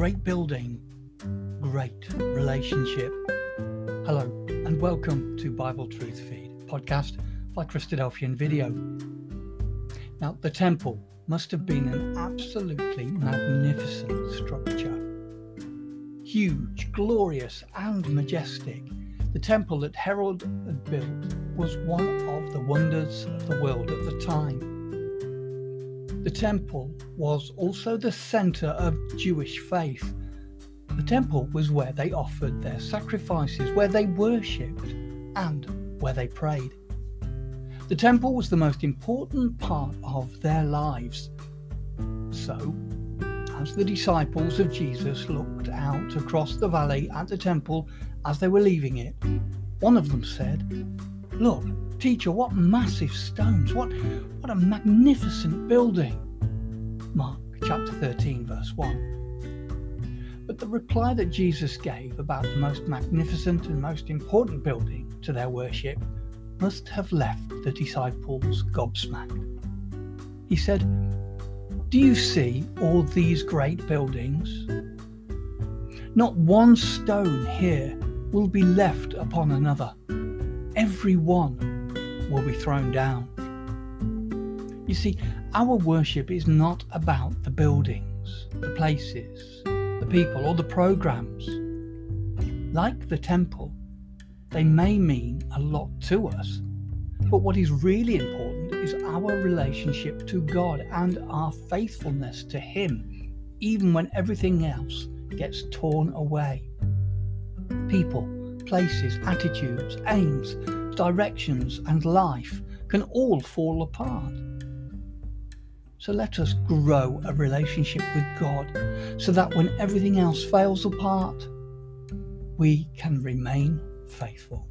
great building, great relationship. Hello, and welcome to Bible Truth Feed, podcast by Christadelphian Video. Now, the temple must have been an absolutely magnificent structure. Huge, glorious, and majestic, the temple that Herod had built was one of the wonders of the world at the time. The temple was also the centre of Jewish faith. The temple was where they offered their sacrifices, where they worshipped, and where they prayed. The temple was the most important part of their lives. So, as the disciples of Jesus looked out across the valley at the temple as they were leaving it, one of them said, Look, teacher, what massive stones! What, what a magnificent building! Mark chapter 13, verse 1. But the reply that Jesus gave about the most magnificent and most important building to their worship must have left the disciples gobsmacked. He said, Do you see all these great buildings? Not one stone here will be left upon another every one will be thrown down. You see, our worship is not about the buildings, the places, the people, or the programs. Like the temple, they may mean a lot to us, but what is really important is our relationship to God and our faithfulness to Him, even when everything else gets torn away. People places, attitudes, aims, directions, and life can all fall apart. So let us grow a relationship with God so that when everything else fails apart, we can remain faithful.